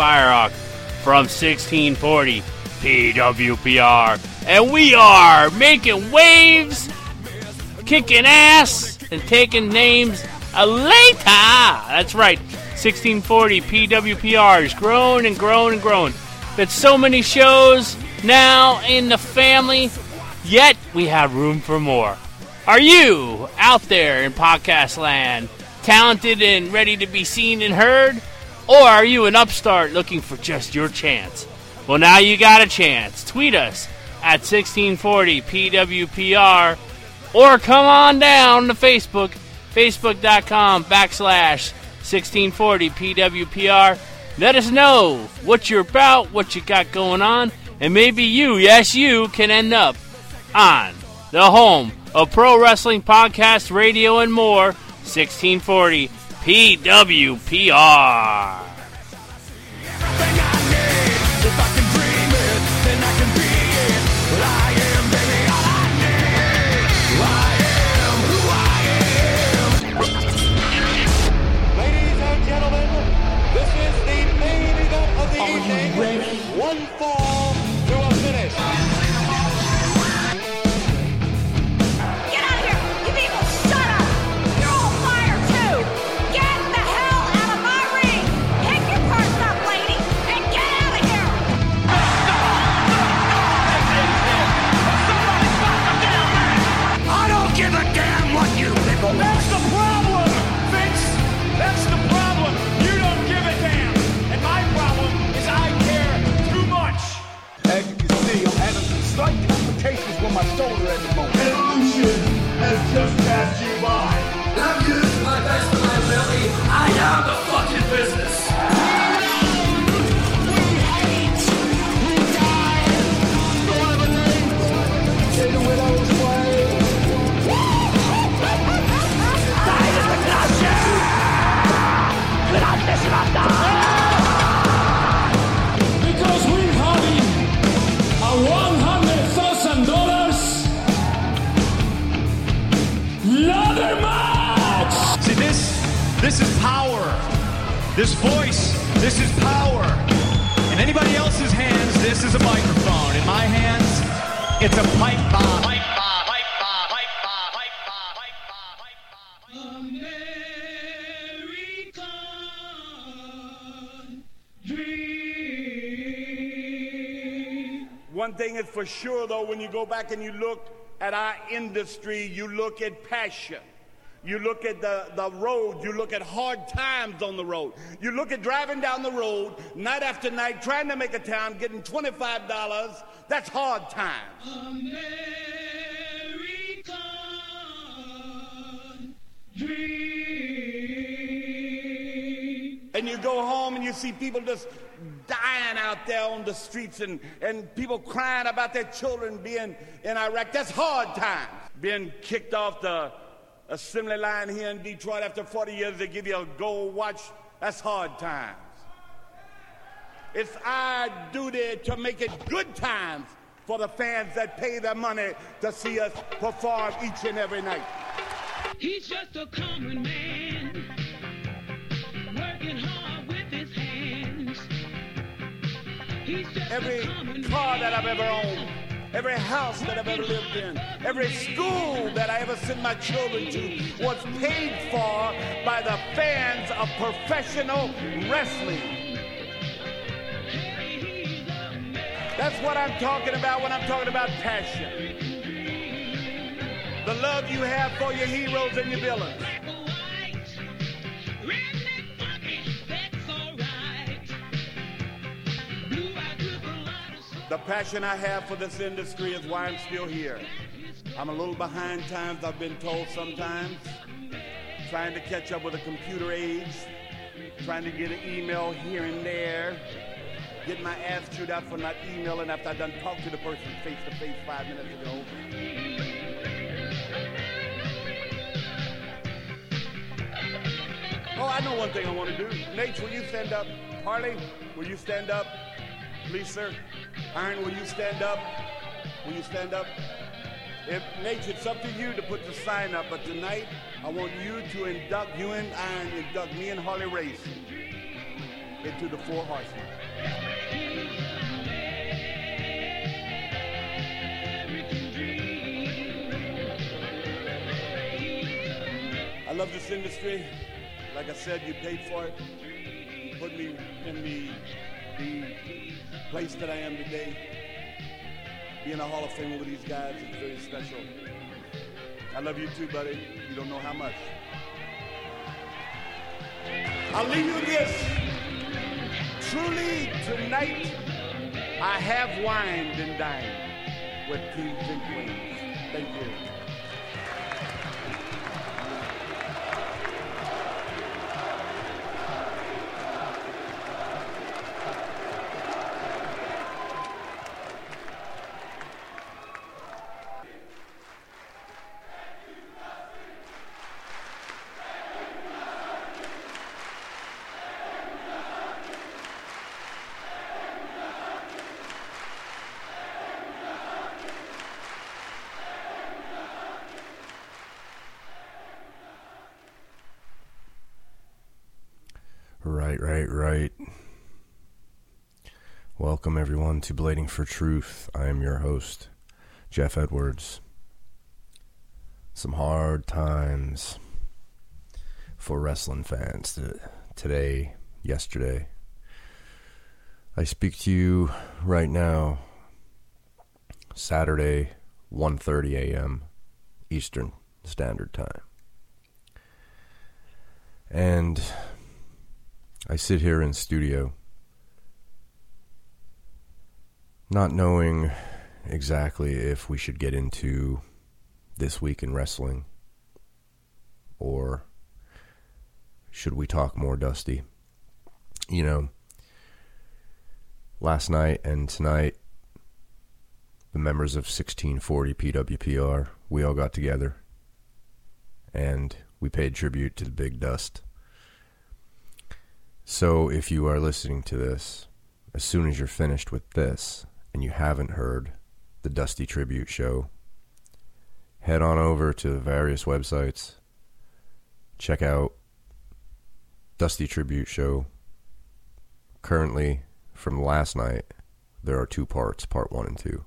Firehawk from 1640 PWPR, and we are making waves, kicking ass, and taking names later. That's right, 1640 PWPR is growing and growing and growing. There's so many shows now in the family, yet we have room for more. Are you out there in podcast land, talented and ready to be seen and heard? Or are you an upstart looking for just your chance? Well, now you got a chance. Tweet us at 1640 PWPR or come on down to Facebook, facebook.com backslash 1640 PWPR. Let us know what you're about, what you got going on, and maybe you, yes, you, can end up on the home of pro wrestling podcast, radio, and more, 1640 PWPR. Thing is for sure, though, when you go back and you look at our industry, you look at passion. You look at the, the road, you look at hard times on the road. You look at driving down the road night after night, trying to make a town, getting $25. That's hard times. And you go home and you see people just dying out there on the streets and, and people crying about their children being in Iraq. That's hard times. Being kicked off the assembly line here in Detroit after 40 years, they give you a gold watch. That's hard times. It's our duty to make it good times for the fans that pay their money to see us perform each and every night. He's just a common man, Every car that I've ever owned, every house that I've ever lived in, every school that I ever sent my children to was paid for by the fans of professional wrestling. That's what I'm talking about when I'm talking about passion. The love you have for your heroes and your villains. The passion I have for this industry is why I'm still here. I'm a little behind times, I've been told sometimes. Trying to catch up with the computer age, trying to get an email here and there, getting my ass chewed out for not emailing after I done talked to the person face to face five minutes ago. Oh, I know one thing I want to do. Nate, will you stand up? Harley, will you stand up? Please, sir. Iron, will you stand up? Will you stand up? If Nate, it's up to you to put the sign up, but tonight I want you to induct you and Iron induct me and Harley Race into the four horsemen. I love this industry. Like I said, you paid for it. Put me in the the place that I am today. Being a Hall of Famer with these guys is very special. I love you too, buddy. You don't know how much. I'll leave you this. Truly, tonight, I have wined and dined with kings and queens. Thank you. Right, right, right. Welcome, everyone, to Blading for Truth. I am your host, Jeff Edwards. Some hard times for wrestling fans today, yesterday. I speak to you right now, Saturday, 1:30 a.m. Eastern Standard Time. And I sit here in studio not knowing exactly if we should get into this week in wrestling or should we talk more Dusty. You know, last night and tonight the members of 1640 PWPR, we all got together and we paid tribute to the Big Dust. So if you are listening to this, as soon as you're finished with this and you haven't heard the Dusty Tribute show, head on over to the various websites. Check out Dusty Tribute show. Currently, from last night, there are two parts, part one and two.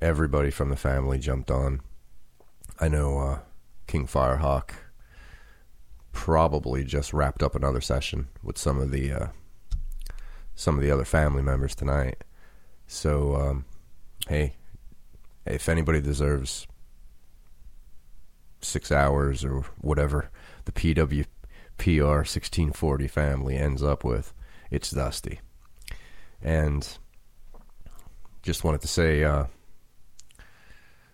Everybody from the family jumped on. I know uh, King Firehawk probably just wrapped up another session with some of the uh, some of the other family members tonight. So, um, hey, if anybody deserves six hours or whatever the PWPR 1640 family ends up with, it's Dusty. And just wanted to say, uh,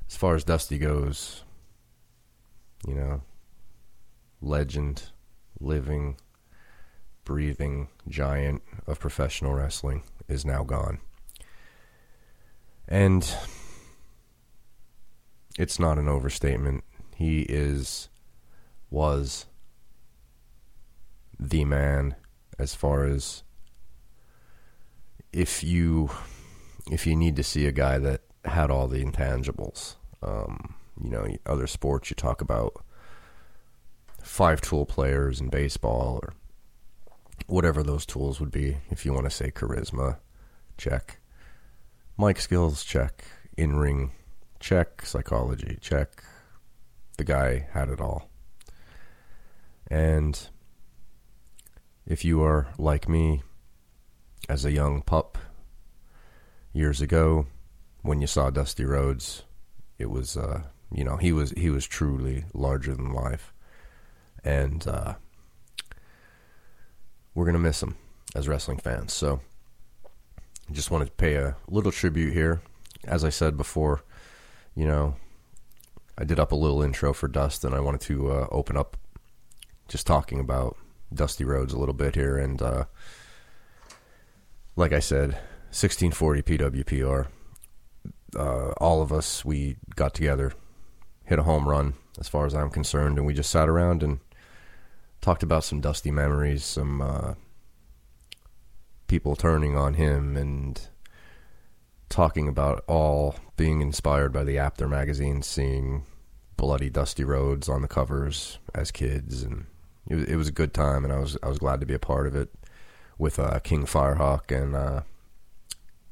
as far as Dusty goes, you know, legend, living, breathing giant of professional wrestling is now gone. And it's not an overstatement. He is, was the man as far as if you if you need to see a guy that had all the intangibles um, you know other sports you talk about five tool players in baseball or whatever those tools would be if you want to say charisma check mic skills check. In ring check. Psychology check. The guy had it all. And if you are like me as a young pup years ago when you saw Dusty Rhodes, it was uh, you know, he was he was truly larger than life, and uh, we're gonna miss him as wrestling fans. So, just wanted to pay a little tribute here. As I said before, you know, I did up a little intro for Dust, and I wanted to uh, open up just talking about Dusty Rhodes a little bit here, and uh, like I said, 1640 PWPR. Uh, all of us, we got together, hit a home run, as far as I'm concerned, and we just sat around and talked about some dusty memories, some uh, people turning on him, and talking about all being inspired by the Apter magazine, seeing bloody Dusty Rhodes on the covers as kids, and it was, it was a good time, and I was I was glad to be a part of it with uh, King Firehawk and uh,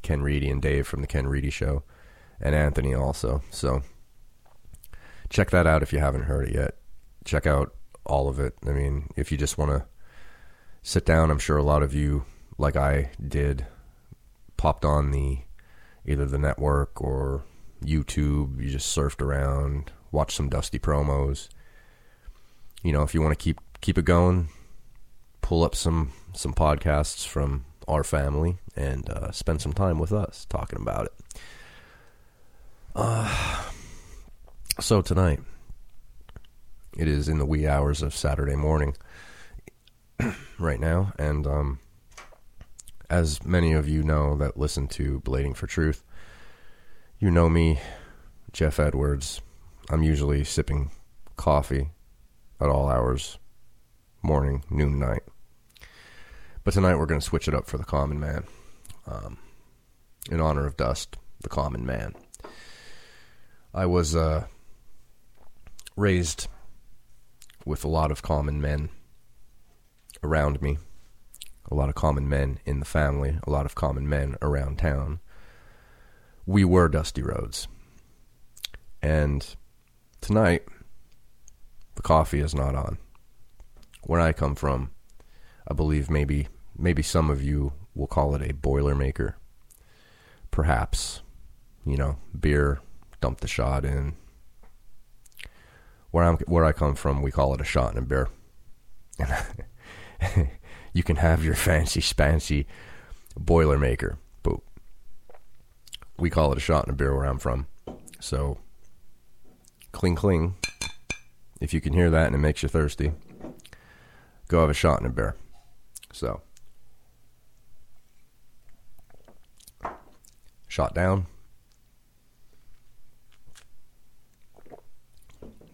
Ken Reedy and Dave from the Ken Reedy Show, and Anthony also. So check that out if you haven't heard it yet. Check out all of it. I mean, if you just want to sit down, I'm sure a lot of you, like I did, popped on the either the network or YouTube. You just surfed around, watched some dusty promos. You know, if you want to keep keep it going, pull up some some podcasts from our family and uh, spend some time with us talking about it. Uh, so tonight, it is in the wee hours of Saturday morning right now, and um, as many of you know that listen to Blading for Truth, you know me, Jeff Edwards. I'm usually sipping coffee at all hours, morning, noon, night. But tonight we're going to switch it up for the common man. Um, in honor of Dust, the common man. I was uh, raised with a lot of common men around me, a lot of common men in the family, a lot of common men around town. We were Dusty Rhodes. And tonight, the coffee is not on. Where I come from, I believe maybe maybe some of you will call it a boilermaker. Perhaps, you know, beer, dump the shot in. Where I'm where I come from, we call it a shot and a beer. you can have your fancy spancy boilermaker, but we call it a shot in a beer where I'm from. So, cling cling. If you can hear that and it makes you thirsty, go have a shot in a beer. So, shot down.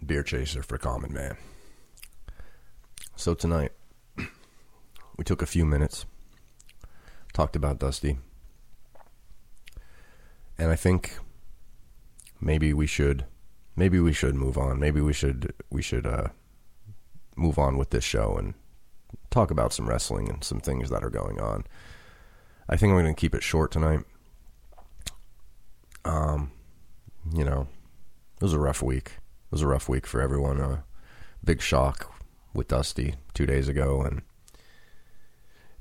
Beer chaser for common man. So tonight, we took a few minutes, talked about Dusty, and I think maybe we should, maybe we should move on. Maybe we should, we should uh, move on with this show and talk about some wrestling and some things that are going on. I think I'm going to keep it short tonight. Um, you know, it was a rough week. It was a rough week for everyone. A big shock with Dusty two days ago, and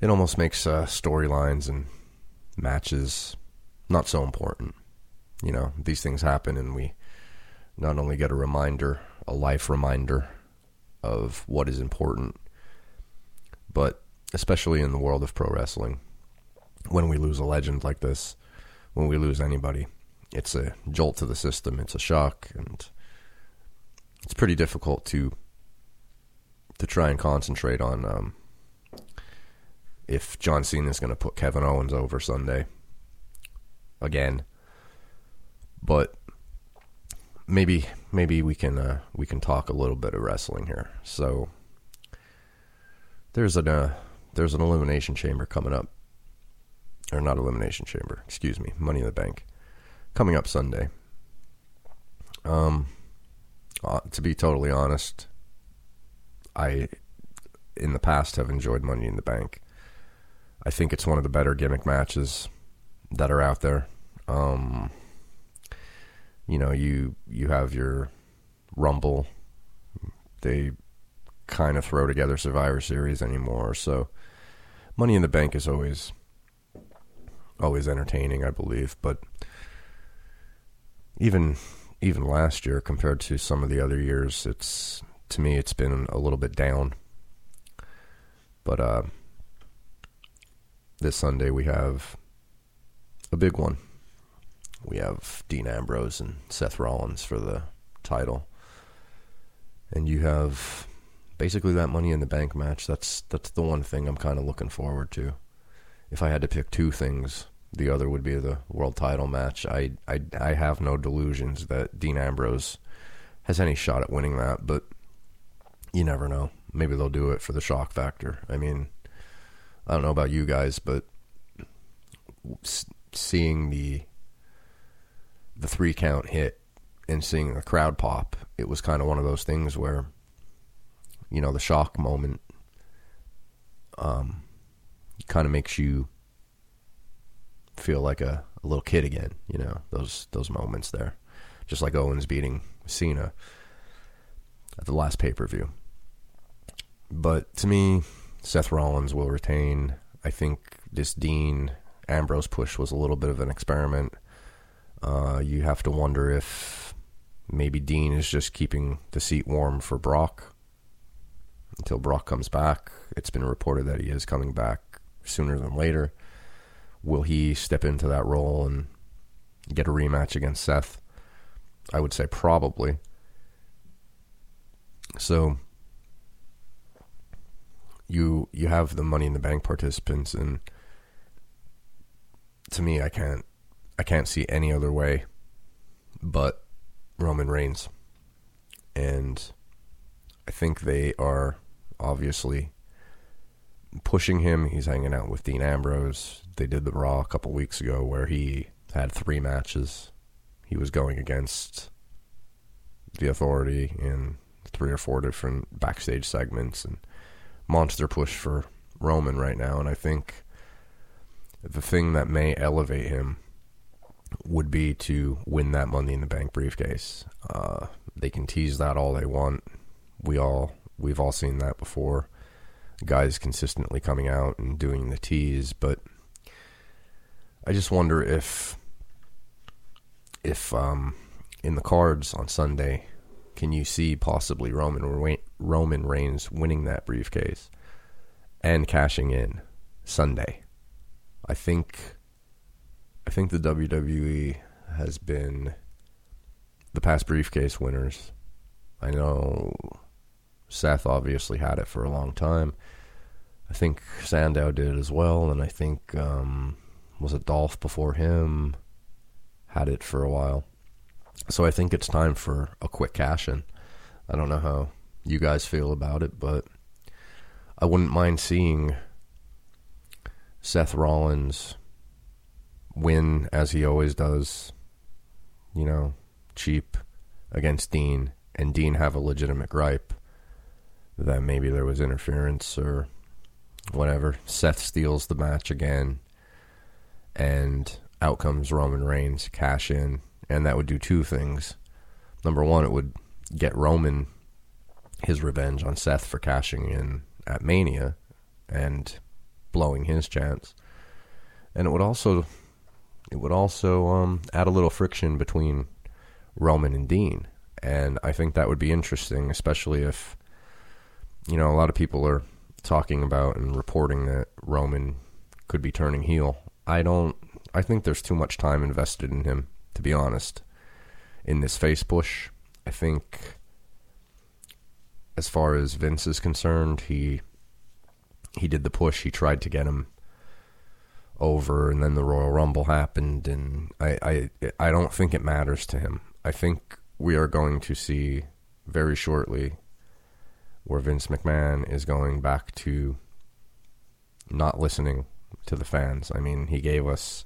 it almost makes uh, storylines and matches not so important. You know, these things happen, and we not only get a reminder, a life reminder of what is important, but especially in the world of pro wrestling, when we lose a legend like this, when we lose anybody, it's a jolt to the system. It's a shock, and it's pretty difficult to to try and concentrate on um, if John Cena is going to put Kevin Owens over Sunday again. But maybe maybe we can uh, we can talk a little bit of wrestling here. So there's an uh, there's an elimination chamber coming up, or not elimination chamber, excuse me, Money in the Bank coming up Sunday. Um, uh, to be totally honest, I in the past have enjoyed Money in the Bank. I think it's one of the better gimmick matches that are out there. Um, you know, you you have your Rumble. They kind of throw together Survivor Series anymore, so Money in the Bank is always always entertaining, I believe. But even even last year compared to some of the other years, it's to me it's been a little bit down. But uh, this Sunday we have a big one. We have Dean Ambrose and Seth Rollins for the title, and you have basically that Money in the Bank match. That's that's the one thing I'm kind of looking forward to. If I had to pick two things, the other would be the world title match. I I I have no delusions that Dean Ambrose has any shot at winning that, but you never know. Maybe they'll do it for the shock factor. I mean, I don't know about you guys, but seeing the the three count hit and seeing the crowd pop, it was kind of one of those things where, you know, the shock moment um, kind of makes you feel like a, a little kid again. You know, those those moments there, just like Owens beating Cena at the last pay per view. But to me, Seth Rollins will retain. I think this Dean Ambrose push was a little bit of an experiment. Uh, you have to wonder if maybe Dean is just keeping the seat warm for Brock until Brock comes back. It's been reported that he is coming back sooner than later. Will he step into that role and get a rematch against Seth? I would say probably. So you you have the money in the bank participants and to me I can't I can't see any other way but Roman Reigns. And I think they are obviously pushing him. He's hanging out with Dean Ambrose. They did the Raw a couple weeks ago where he had three matches. He was going against the Authority in three or four different backstage segments and monster push for Roman right now. And I think the thing that may elevate him would be to win that Money in the Bank briefcase. Uh, they can tease that all they want. We all we've all seen that before guys consistently coming out and doing the tease, but I just wonder if if um, in the cards on Sunday, can you see possibly Roman Roman Reigns winning that briefcase and cashing in Sunday? I think I think the WWE has been the past briefcase winners. I know Seth obviously had it for a long time. I think Sandow did as well, and I think um, was it Dolph before him had it for a while. So I think it's time for a quick cash in. I don't know how you guys feel about it, but I wouldn't mind seeing Seth Rollins win as he always does. You know, cheap against Dean, and Dean have a legitimate gripe that maybe there was interference or whatever. Seth steals the match again, and out comes Roman Reigns, cash in, and that would do two things. Number one, it would get Roman his revenge on Seth for cashing in at Mania and blowing his chance, and it would also it would also um, add a little friction between Roman and Dean, and I think that would be interesting, especially if you know, a lot of people are talking about and reporting that Roman could be turning heel. I don't. I think there's too much time invested in him, to be honest, in this face push. I think, as far as Vince is concerned, he he did the push. He tried to get him over, and then the Royal Rumble happened, and I I I don't think it matters to him. I think we are going to see very shortly where Vince McMahon is going back to not listening to the fans. I mean, he gave us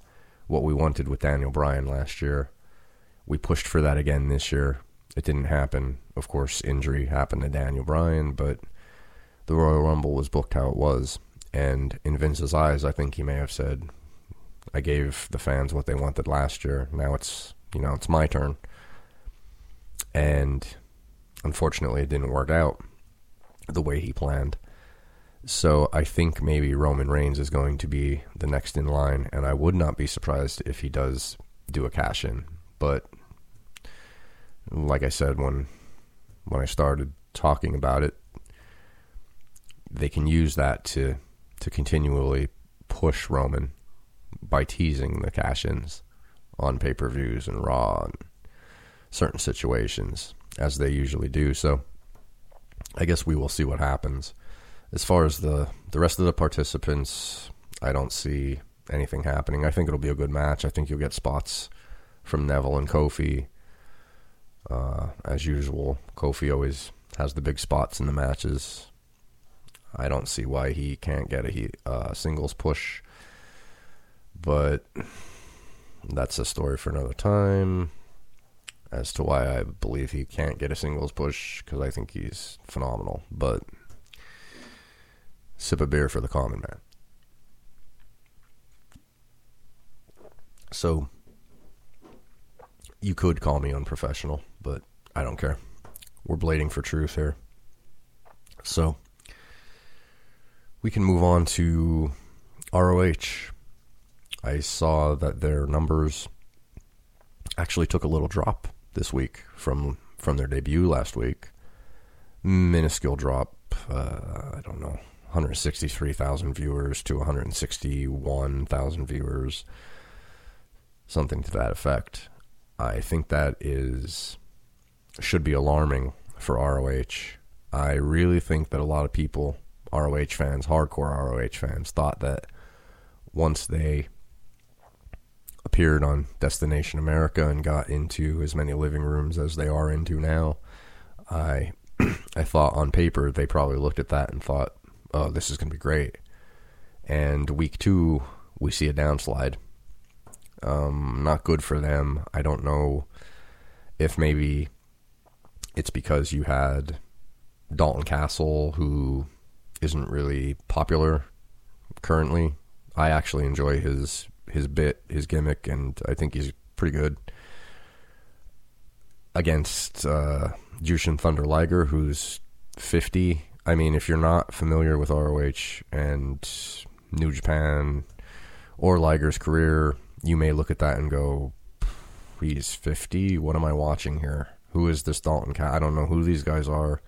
what we wanted with Daniel Bryan last year. We pushed for that again this year. It didn't happen. Of course, injury happened to Daniel Bryan, but the Royal Rumble was booked how it was. And in Vince's eyes, I think he may have said, I gave the fans what they wanted last year. Now it's, you know, it's my turn. And unfortunately, it didn't work out the way he planned. So I think maybe Roman Reigns is going to be the next in line, and I would not be surprised if he does do a cash in. But like I said when when I started talking about it, they can use that to to continually push Roman by teasing the cash-ins on pay-per-views and Raw and certain situations as they usually do. So I guess we will see what happens. As far as the the rest of the participants, I don't see anything happening. I think it'll be a good match. I think you'll get spots from Neville and Kofi. Uh, as usual, Kofi always has the big spots in the matches. I don't see why he can't get a uh, singles push, but that's a story for another time. As to why I believe he can't get a singles push, because I think he's phenomenal. But sip a beer for the common man. So you could call me unprofessional, but I don't care. We're blading for truth here. So we can move on to ROH. I saw that their numbers actually took a little drop this week from from their debut last week. Minuscule drop. Uh, I don't know, 163,000 viewers to 161,000 viewers, something to that effect. I think that is should be alarming for ROH. I really think that a lot of people, ROH fans, hardcore ROH fans, thought that once they appeared on Destination America and got into as many living rooms as they are into now, I I thought on paper they probably looked at that and thought, "Oh, this is going to be great." And week 2 we see a downslide. Um, not good for them. I don't know if maybe it's because you had Dalton Castle, who isn't really popular currently. I actually enjoy his his bit, his gimmick, and I think he's pretty good against uh, Jushin Thunder Liger, who's 50. I mean, if you're not familiar with ROH and New Japan or Liger's career, you may look at that and go, he's 50. What am I watching here? Who is this Dalton Cat? I don't know who these guys are.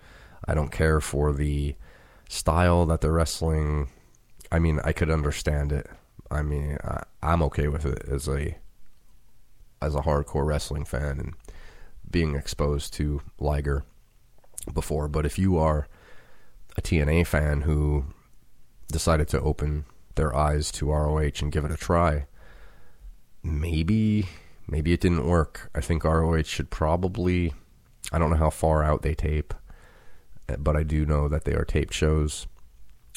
I don't care for the style that they're wrestling. I mean, I could understand it. I mean, I, I'm okay with it as a as a hardcore wrestling fan and being exposed to Liger before. But if you are a TNA fan who decided to open their eyes to ROH and give it a try, maybe maybe it didn't work. I think ROH should probably I don't know how far out they tape, but I do know that they are taped shows.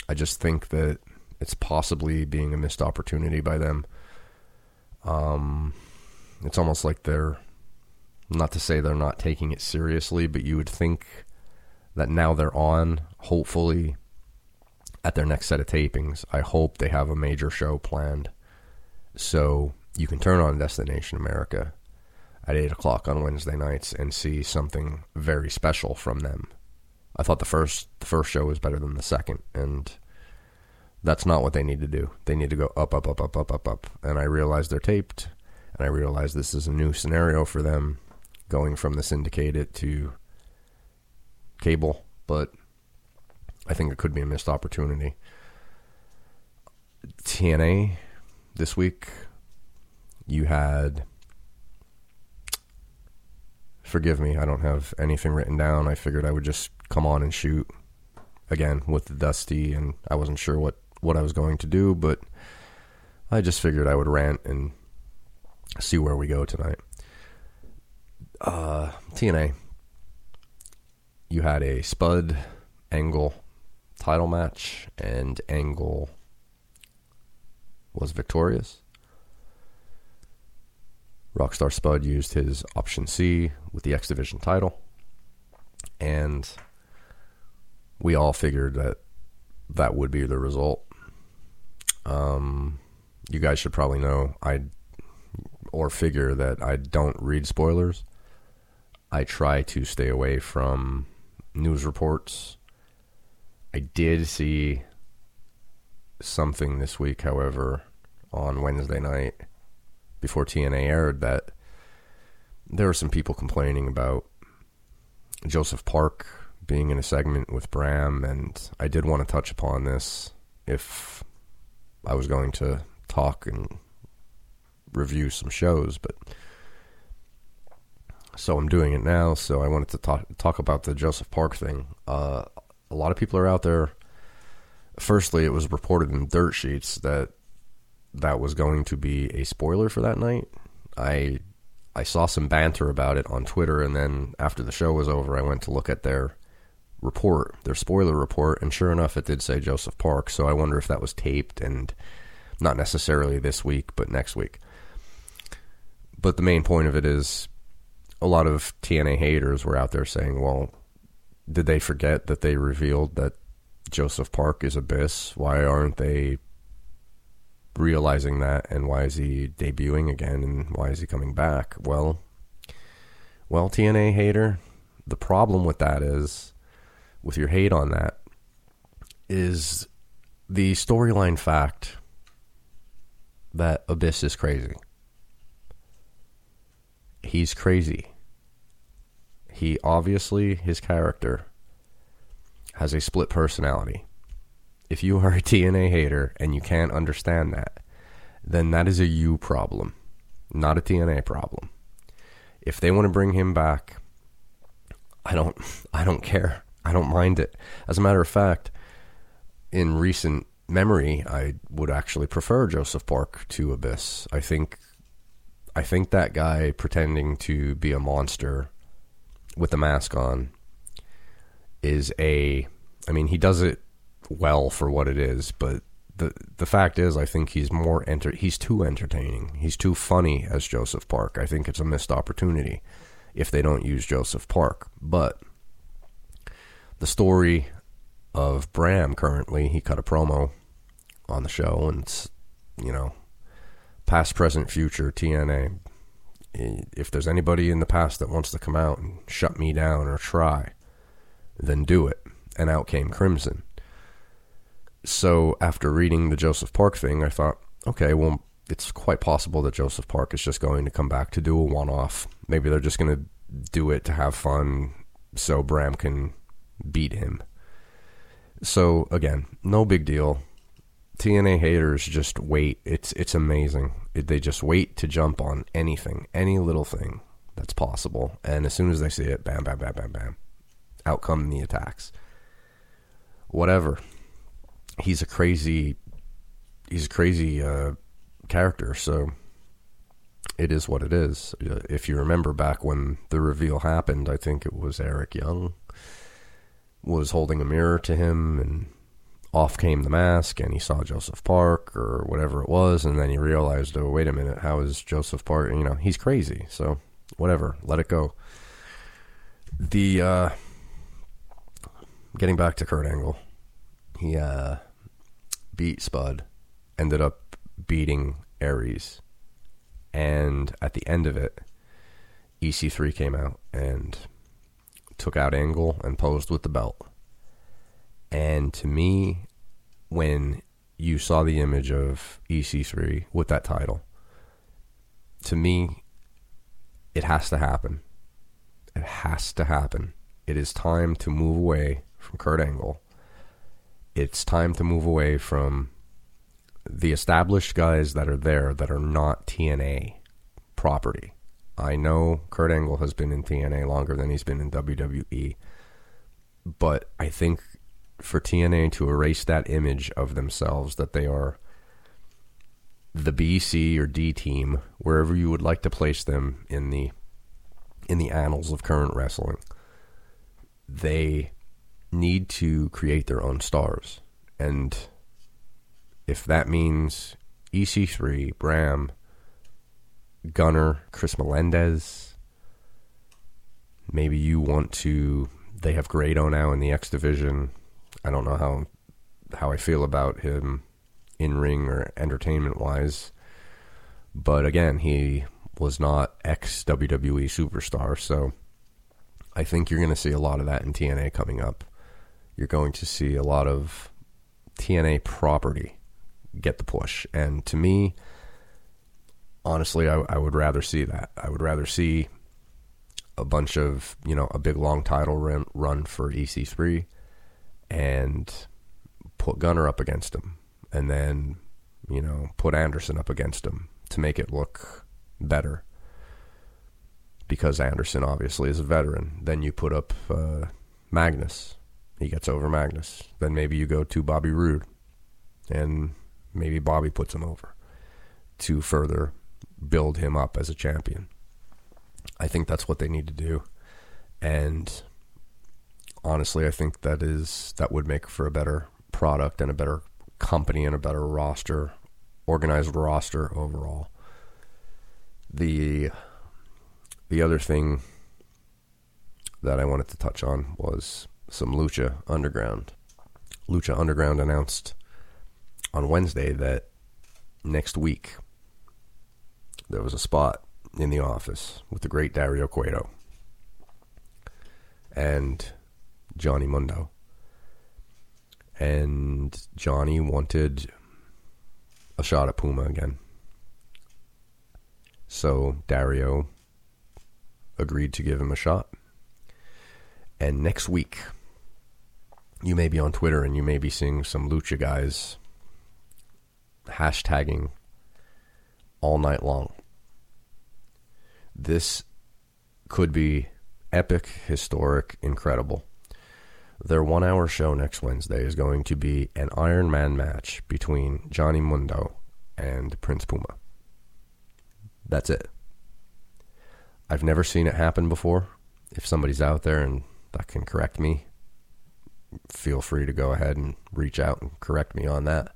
I just think that it's possibly being a missed opportunity by them. Um, it's almost like they're not to say they're not taking it seriously, but you would think that now they're on, hopefully, at their next set of tapings. I hope they have a major show planned. So you can turn on Destination America at 8 o'clock on Wednesday nights and see something very special from them. I thought the first the first show was better than the second, and that's not what they need to do. They need to go up, up, up, up, up, up, up. And I realize they're taped, and I realize this is a new scenario for them, going from the syndicated to cable. But I think it could be a missed opportunity. TNA this week, you had. Forgive me, I don't have anything written down. I figured I would just come on and shoot again with Dusty, and I wasn't sure what, what I was going to do, but I just figured I would rant and see where we go tonight. Uh, TNA, you had a Spud Angle title match, and Angle was victorious. Rockstar Spud used his option C with the X Division title, and we all figured that that would be the result. Um, you guys should probably know I or figure that I don't read spoilers. I try to stay away from news reports. I did see something this week, however, on Wednesday night before TNA aired that there were some people complaining about Joseph Park being in a segment with Bram, and I did want to touch upon this if I was going to talk and review some shows, but so I'm doing it now. So I wanted to talk talk about the Joseph Park thing. Uh, a lot of people are out there. Firstly, it was reported in dirt sheets that that was going to be a spoiler for that night. I I saw some banter about it on Twitter, and then after the show was over, I went to look at their report, their spoiler report, and sure enough, it did say Joseph Park. So I wonder if that was taped and not necessarily this week, but next week. But the main point of it is a lot of TNA haters were out there saying, well, did they forget that they revealed that Joseph Park is Abyss? Why aren't they realizing that and why is he debuting again and why is he coming back? Well, well, TNA hater, the problem with that is with your hate on that is the storyline fact that Abyss is crazy. He's crazy. He obviously, his character has a split personality. If you are a TNA hater and you can't understand that, then that is a you problem, not a TNA problem. If they want to bring him back, I don't I don't care. I don't mind it. As a matter of fact, in recent memory, I would actually prefer Joseph Park to Abyss. I think I think that guy pretending to be a monster with the mask on is a I mean, he does it well for what it is, but the the fact is I think he's more enter he's too entertaining. He's too funny as Joseph Park. I think it's a missed opportunity if they don't use Joseph Park. But the story of Bram currently, he cut a promo on the show and you know, past, present, future, TNA. If there's anybody in the past that wants to come out and shut me down or try, then do it. And out came Crimson. So after reading the Joseph Park thing, I thought, okay, well, it's quite possible that Joseph Park is just going to come back to do a one off. Maybe they're just going to do it to have fun so Bram can beat him. So again, no big deal. TNA haters just wait. It's it's amazing. It, they just wait to jump on anything, any little thing that's possible, and as soon as they see it, bam, bam, bam, bam, bam, out come the attacks. Whatever. He's a crazy. He's a crazy uh, character. So it is what it is. Uh, If you remember back when the reveal happened, I think it was Eric Young was holding a mirror to him and off came the mask and he saw Joseph Park or whatever it was and then he realized oh wait a minute how is Joseph Park you know he's crazy so whatever let it go the uh getting back to Kurt Angle he uh beat Spud ended up beating Aries and at the end of it EC3 came out and took out Angle and posed with the belt. And to me, when you saw the image of EC3 with that title, to me, it has to happen. It has to happen. It is time to move away from Kurt Angle. It's time to move away from the established guys that are there that are not TNA property. I know Kurt Angle has been in TNA longer than he's been in WWE, but I think for TNA to erase that image of themselves that they are the BC or D team, wherever you would like to place them in the in the annals of current wrestling, they need to create their own stars. And if that means EC3, Bram, Gunner, Chris Melendez. Maybe you want to. They have Grado now in the X division. I don't know how how I feel about him in ring or entertainment wise, but again, he was not ex WWE superstar, so I think you're going to see a lot of that in TNA coming up. You're going to see a lot of TNA property get the push, and to me honestly, I, I would rather see that. I would rather see a bunch of you know a big long title run, run for EC3 and put Gunner up against him, and then you know put Anderson up against him to make it look better because Anderson obviously is a veteran. Then you put up uh, Magnus, he gets over Magnus. Then maybe you go to Bobby Roode, and maybe Bobby puts him over to further build him up as a champion. I think that's what they need to do. And honestly, I think that is that would make for a better product and a better company and a better roster, organized roster overall. The the other thing that I wanted to touch on was some Lucha Underground. Lucha Underground announced on Wednesday that next week there was a spot in the office with the great Dario Cueto and Johnny Mundo. And Johnny wanted a shot at Puma again. So Dario agreed to give him a shot. And next week, you may be on Twitter and you may be seeing some Lucha guys hashtagging all night long. This could be epic, historic, incredible. Their one hour show next Wednesday is going to be an Iron Man match between Johnny Mundo and Prince Puma. That's it. I've never seen it happen before. If somebody's out there and that can correct me, feel free to go ahead and reach out and correct me on that.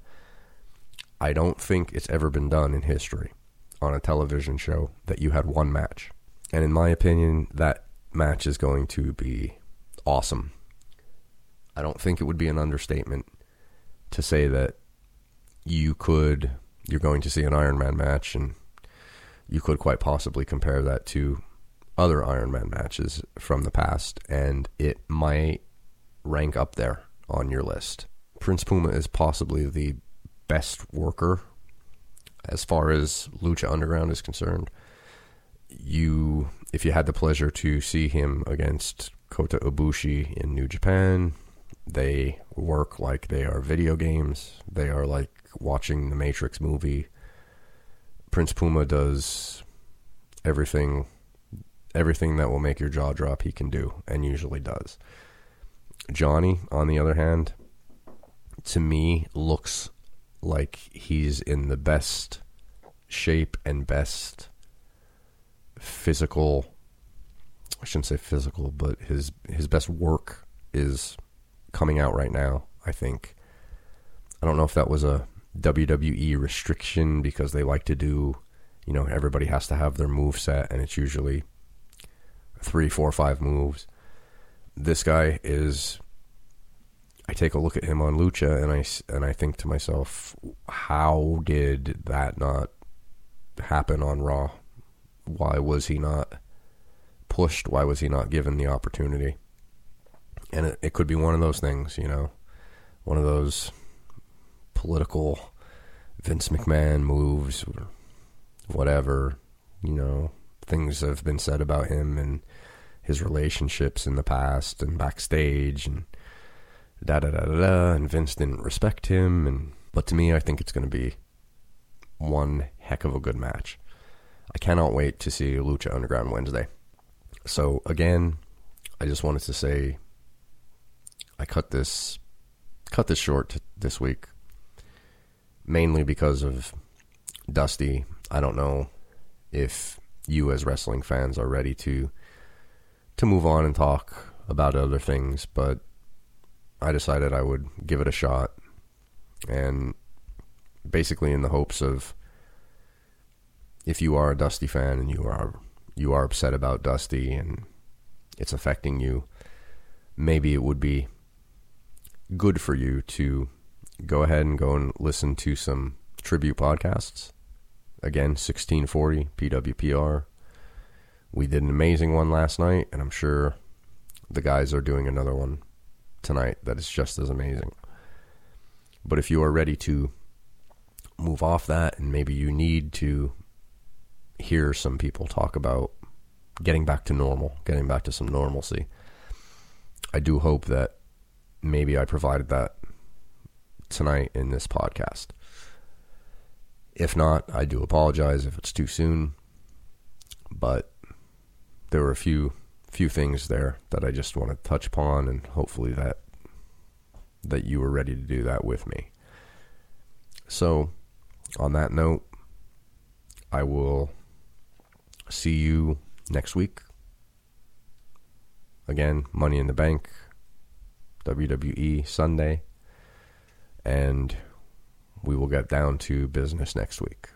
I don't think it's ever been done in history on a television show that you had one match. And in my opinion, that match is going to be awesome. I don't think it would be an understatement to say that you could you're going to see an Iron Man match and you could quite possibly compare that to other Iron Man matches from the past and it might rank up there on your list. Prince Puma is possibly the best worker as far as Lucha Underground is concerned. You, if you had the pleasure to see him against Kota Ibushi in New Japan, they work like they are video games. They are like watching the Matrix movie. Prince Puma does everything everything that will make your jaw drop he can do and usually does. Johnny, on the other hand, to me looks like he's in the best shape and best physical I shouldn't say physical, but his his best work is coming out right now, I think. I don't know if that was a WWE restriction because they like to do, you know, everybody has to have their move set and it's usually three, four, five moves. This guy is I take a look at him on Lucha and I and I think to myself, how did that not happen on Raw? Why was he not pushed? Why was he not given the opportunity? And it, it could be one of those things, you know, one of those political Vince McMahon moves, or whatever, you know, things have been said about him and his relationships in the past and backstage and da da da da da, and Vince didn't respect him. And but to me, I think it's going to be one heck of a good match. I cannot wait to see Lucha Underground Wednesday. So again, I just wanted to say I cut this cut this short this week mainly because of Dusty. I don't know if you as wrestling fans are ready to to move on and talk about other things, but I decided I would give it a shot, and basically in the hopes of if you are a Dusty fan and you are you are upset about Dusty and it's affecting you, maybe it would be good for you to go ahead and go and listen to some tribute podcasts. Again, 1640 PWPR. We did an amazing one last night, and I'm sure the guys are doing another one tonight that is just as amazing. But if you are ready to move off that and maybe you need to hear some people talk about getting back to normal, getting back to some normalcy. I do hope that maybe I provided that tonight in this podcast. If not, I do apologize if it's too soon. But there were a few few things there that I just want to touch upon and hopefully that that you were ready to do that with me. So, on that note, I will see you next week. Again, Money in the Bank, WWE Sunday, and we will get down to business next week.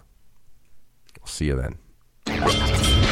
See you then.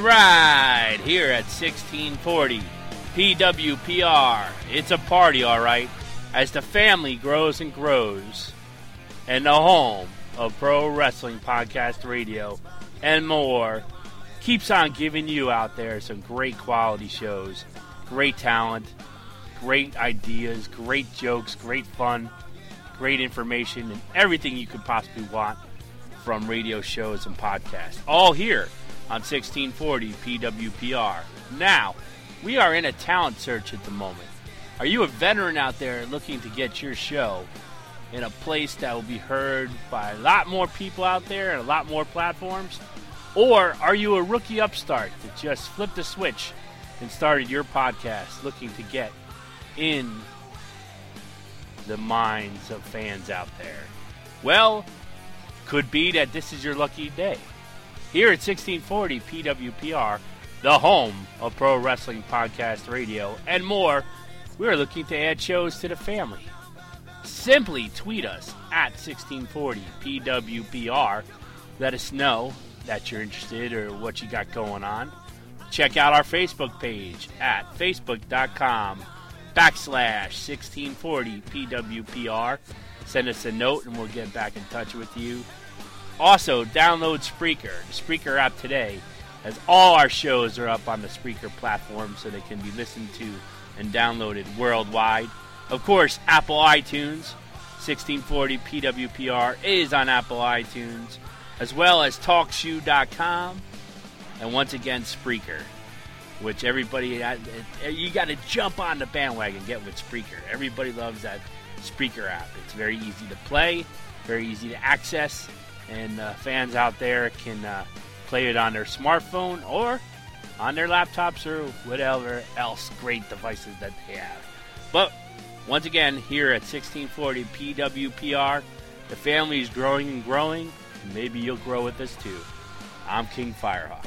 Right. Here at 1640 PWPR. It's a party, all right, as the family grows and grows. And the home of Pro Wrestling Podcast Radio and more keeps on giving you out there some great quality shows, great talent, great ideas, great jokes, great fun, great information, and everything you could possibly want from radio shows and podcasts. All here on 1640 PWPR. Now, we are in a talent search at the moment. Are you a veteran out there looking to get your show in a place that will be heard by a lot more people out there and a lot more platforms? Or are you a rookie upstart that just flipped a switch and started your podcast looking to get in the minds of fans out there? Well, could be that this is your lucky day. Here at 1640 PWPR, the home of Pro Wrestling Podcast Radio and more, we are looking to add shows to the family. Simply tweet us at 1640 PWPR. Let us know that you're interested or what you got going on. Check out our Facebook page at facebook.com backslash 1640 PWPR. Send us a note and we'll get back in touch with you. Also, download Spreaker, the Spreaker app today, as all our shows are up on the Spreaker platform so they can be listened to and downloaded worldwide. Of course, Apple iTunes, 1640 PWPR is on Apple iTunes, as well as TalkShoe.com, and once again, Spreaker, which everybody, you got to jump on the bandwagon, get with Spreaker. Everybody loves that Spreaker app. It's very easy to play, very easy to access, and uh, fans out there can uh, play it on their smartphone or on their laptops or whatever else great devices that they have. But once again, here at 1640 PWPR, the family is growing and growing, and maybe you'll grow with us too. I'm King Firehawk.